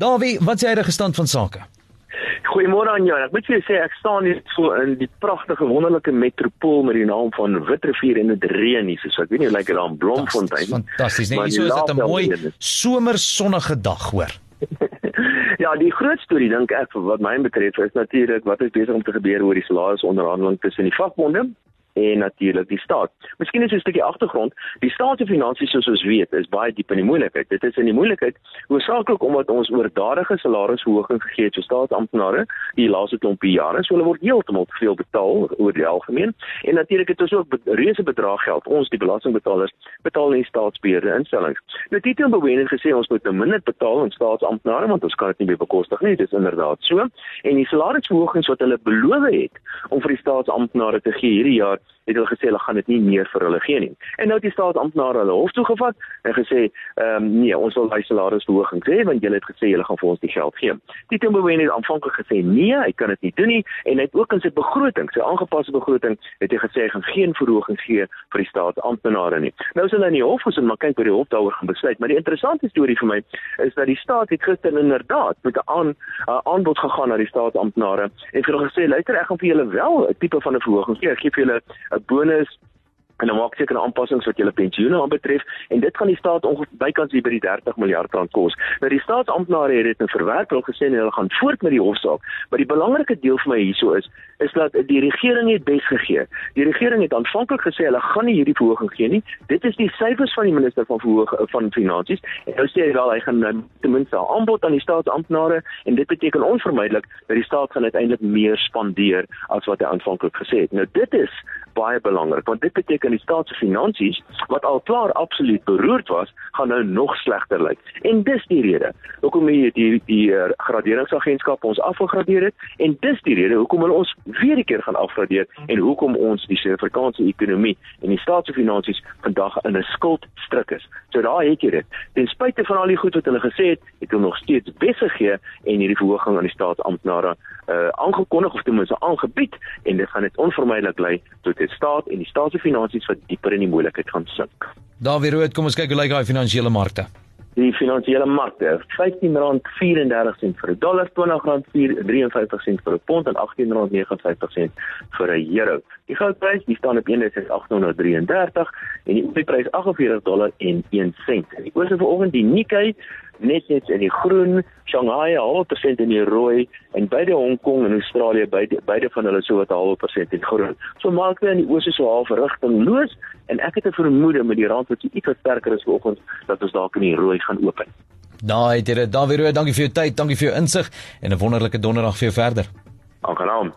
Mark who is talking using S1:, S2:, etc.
S1: Dawie, wat is die huidige stand van sake?
S2: Goeiemôre aan jou. Ek moet vir jou sê ek staan hier so in die pragtige wonderlike metropool met die naam van Witrifuur en dit reën hier. So ek weet nie hoe lyk dit daar in Blomfontein.
S1: Fantasties. Nee, hier so is dit 'n mooi somersonnige dag, hoor.
S2: ja, die groot storie dink ek wat my betref is natuurlik wat is besig om te gebeur oor die salarisonderhandeling tussen die vakbonde en natuurlik die staat. Miskien is 'n stukkie agtergrond. Die staat se finansies soos ons weet is baie diep in die moeilikheid. Dit is in die moeilikheid hoofsaaklik omdat ons oordadige salarisverhogings gegee het vir staatsamptenare die laaste klompie jare. So hulle word heeltemal te veel betaal oor die algemeen. En natuurlik het ons ook reuse bedrag geld. Ons die belastingbetalers betaal in staatsbeheerde instellings. Nou Tito Mboweni het gesê ons moet nou minder betaal aan staatsamptenare want ons kan dit nie meer bekostig nie. Dit is inderdaad so. En die salarisverhogings wat hulle beloof het om vir die staatsamptenare te gee hierdie jaar het hulle gesê hulle gaan dit nie meer vir hulle gee nie. En nou het die staatsamptenare hulle hof toe gevat en gesê, ehm um, nee, ons wil daai salarisverhoging hê want julle het gesê julle gaan vir ons die geld gee. Tito Mboweni het aanvanklik gesê nee, hy kan dit nie doen nie en hy het ook in sy begroting, sy aangepaste begroting, het hy gesê hy gaan geen verhogings gee vir die staatsamptenare nie. Nou is hulle in die hof gesin, maar kyk hoe die hof daaroor gaan besluit. Maar die interessante storie vir my is dat die staat het gister inderdaad met 'n aan aanbod gegaan na die staatsamptenare en vir hulle gesê, luister, ek gaan vir julle wel 'n tipe van 'n verhoging gee. Ek gee vir julle 'n bonus en dan maak seker 'n aanpassings wat julle pensioene aanbetref en dit gaan die staat ongeveer bykans hier by die 30 miljard rand kos. Nou die staatsamptenare het dit in verwerp hulle gesê hulle gaan voort met die hofsaak, maar die belangrike deel vir my hierso is is dat die regering het bes gegee. Die regering het aanvanklik gesê hulle gaan nie hierdie verhoging gee nie. Dit is die syfers van die minister van verhoog van finansies en nou sê hy wel hy gaan nou ten minste 'n aanbod aan die staatsamptenare en dit beteken onvermydelik dat die staat gaan uiteindelik meer spandeer as wat hy aanvanklik gesê het. Nou dit is baie belangrik want dit beteken die staat se finansies wat al klaar absoluut beroerd was, gaan nou nog slegter lyk. En dis die rede hoekom die die, die uh, graderingsagentskap ons afgegradeer het en dis die rede hoekom hulle ons weer 'n keer gaan afgradeer en hoekom ons die Suid-Afrikaanse ekonomie en die staat se finansies vandag in 'n skuldstruk is. So daar het jy dit. Ten spyte van al die goed wat hulle gesê het, het hulle nog steeds besig gee en hierdie verhoging aan die staatsamptenare uh aangekondig of ten minste aangebied en dit gaan dit onvermydelik lei tot 'n staat en die staat se finansies wat dieper in die moeilikheid gaan sink.
S1: Daar weer rood, kom ons kyk hoe lyk daai finansiële markte.
S2: Die finansiële markte, R15.34 vir 'n dollar, R20.53 vir 'n pond en R18.59 vir 'n euro. Die goudprys, die staan op 1833 en die olieprys 48 dollar en 1 sent. Die oorse vanoggend die Nikkei net net in die groen, Shanghai 0% in die rooi en beide Hong Kong en Australië beide beide van hulle so wat 0% in groen. So maak dit in die ooste so half rigtingloos en ek het 'n vermoede met die rand wat iets sterker is vanoggend dat ons dalk in die rooi gaan open.
S1: Daai, dit, Dawie Rooi, dankie vir jou tyd, dankie vir jou insig en 'n wonderlike donderdag vir jou verder.
S2: Aangenaam.